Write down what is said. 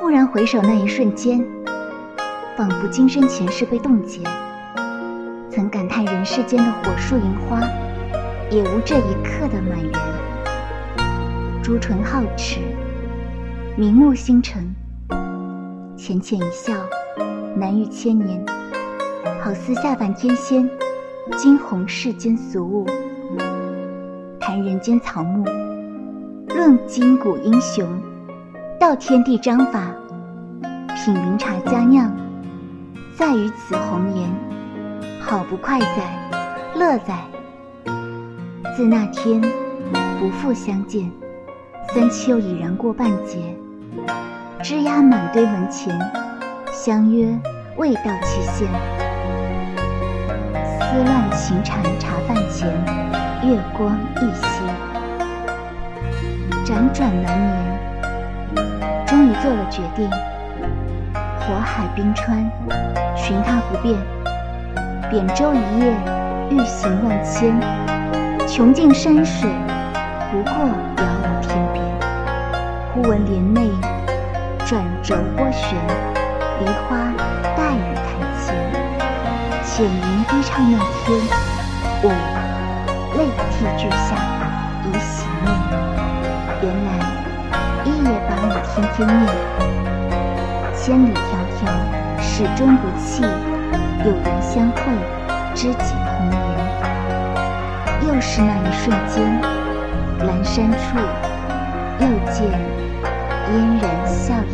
蓦然回首，那一瞬间，仿佛今生前世被冻结。曾感叹人世间的火树银花，也无这一刻的满园。朱唇皓齿，明目星辰，浅浅一笑，难遇千年。好似下凡天仙，惊鸿世间俗物。谈人间草木，论今古英雄，道天地章法，品茗茶佳酿，在于此红颜。好不快哉，乐哉！自那天不复相见，三秋已然过半截。枝桠满堆门前，相约未到期限。丝乱情缠茶饭前，月光一稀。辗转难眠，终于做了决定。火海冰川，寻他不变。扁舟一叶，欲行万千。穷尽山水，不过遥望天边。忽闻帘内转轴拨弦，梨花带雨台前。浅吟低唱那天，我泪涕俱下，已洗面。天天念，千里迢迢，始终不弃。有缘相会，知己同游。又是那一瞬间，阑珊处又见嫣然笑脸。